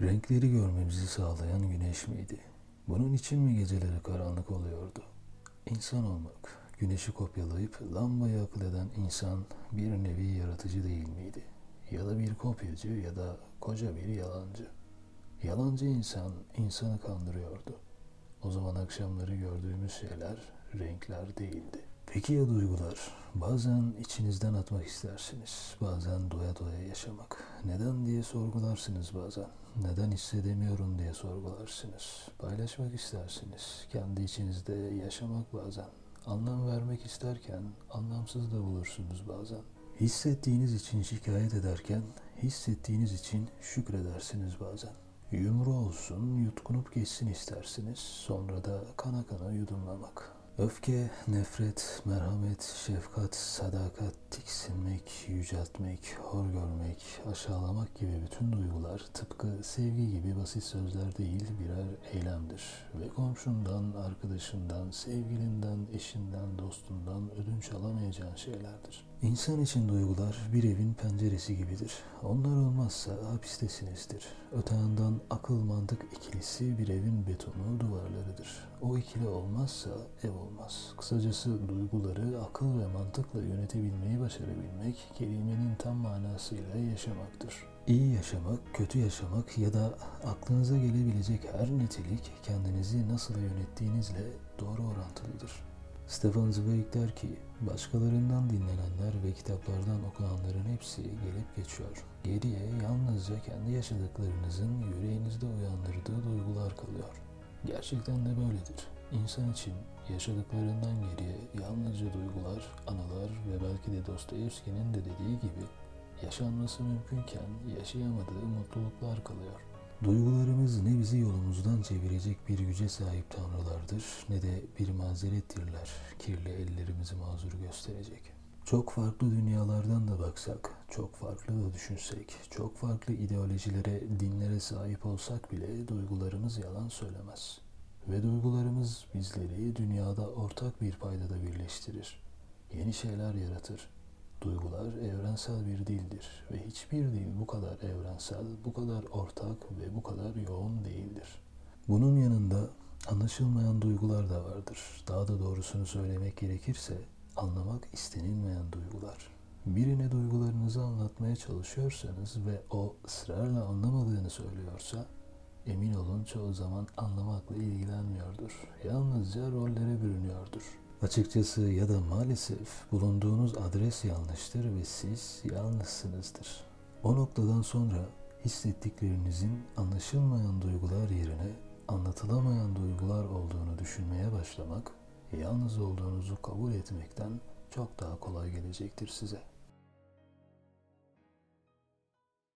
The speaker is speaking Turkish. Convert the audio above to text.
Renkleri görmemizi sağlayan güneş miydi? Bunun için mi geceleri karanlık oluyordu? İnsan olmak, güneşi kopyalayıp lambayı akıl eden insan bir nevi yaratıcı değil miydi? Ya da bir kopyacı ya da koca bir yalancı. Yalancı insan insanı kandırıyordu. O zaman akşamları gördüğümüz şeyler renkler değildi. Peki ya duygular? Bazen içinizden atmak istersiniz. Bazen doya doya yaşamak. Neden diye sorgularsınız bazen. Neden hissedemiyorum diye sorgularsınız. Paylaşmak istersiniz. Kendi içinizde yaşamak bazen. Anlam vermek isterken anlamsız da bulursunuz bazen. Hissettiğiniz için şikayet ederken hissettiğiniz için şükredersiniz bazen. Yumru olsun, yutkunup geçsin istersiniz. Sonra da kana kana yudumlamak. Öfke, nefret, merhamet, şefkat, sadakat, tiksinmek, yüceltmek, hor görmek, aşağılamak gibi bütün duygular tıpkı sevgi gibi basit sözler değil birer eylemdir. Ve komşundan, arkadaşından, sevgilinden, eşinden, dostundan ödünç alamayacağın şeylerdir. İnsan için duygular bir evin penceresi gibidir. Onlar olmazsa hapistesinizdir. Öte yandan akıl mantık ikilisi bir evin betonu duvarlarıdır. O ikili olmazsa ev olmaz. Kısacası duyguları akıl ve mantıkla yönetebilmeyi başarabilmek kelimenin tam manasıyla yaşamaktır. İyi yaşamak, kötü yaşamak ya da aklınıza gelebilecek her nitelik kendinizi nasıl yönettiğinizle doğru orantılıdır. Stefan Zweig der ki, başkalarından dinlenenler ve kitaplardan okunanların hepsi gelip geçiyor. Geriye yalnızca kendi yaşadıklarınızın yüreğinizde uyandırdığı duygular kalıyor. Gerçekten de böyledir. İnsan için yaşadıklarından geriye yalnızca duygular, anılar ve belki de Dostoyevski'nin de dediği gibi yaşanması mümkünken yaşayamadığı mutluluklar kalıyor. Duygularımız ne bizi yolumuzdan çevirecek bir güce sahip tanrılardır ne de bir mazerettirler kirli ellerimizi mazur gösterecek. Çok farklı dünyalardan da baksak, çok farklı da düşünsek, çok farklı ideolojilere, dinlere sahip olsak bile duygularımız yalan söylemez. Ve duygularımız bizleri dünyada ortak bir paydada birleştirir. Yeni şeyler yaratır. Duygular evrensel bir dildir ve hiçbir dil bu kadar evrensel, bu kadar ortak ve bu kadar yoğun değildir. Bunun yanında anlaşılmayan duygular da vardır. Daha da doğrusunu söylemek gerekirse anlamak istenilmeyen duygular. Birine duygularınızı anlatmaya çalışıyorsanız ve o ısrarla anlamadığını söylüyorsa emin olun çoğu zaman anlamakla ilgilenmiyordur. Yalnızca rollere bürünüyordur. Açıkçası ya da maalesef bulunduğunuz adres yanlıştır ve siz yalnızsınızdır. O noktadan sonra hissettiklerinizin anlaşılmayan duygular yerine anlatılamayan duygular olduğunu düşünmeye başlamak, yalnız olduğunuzu kabul etmekten çok daha kolay gelecektir size.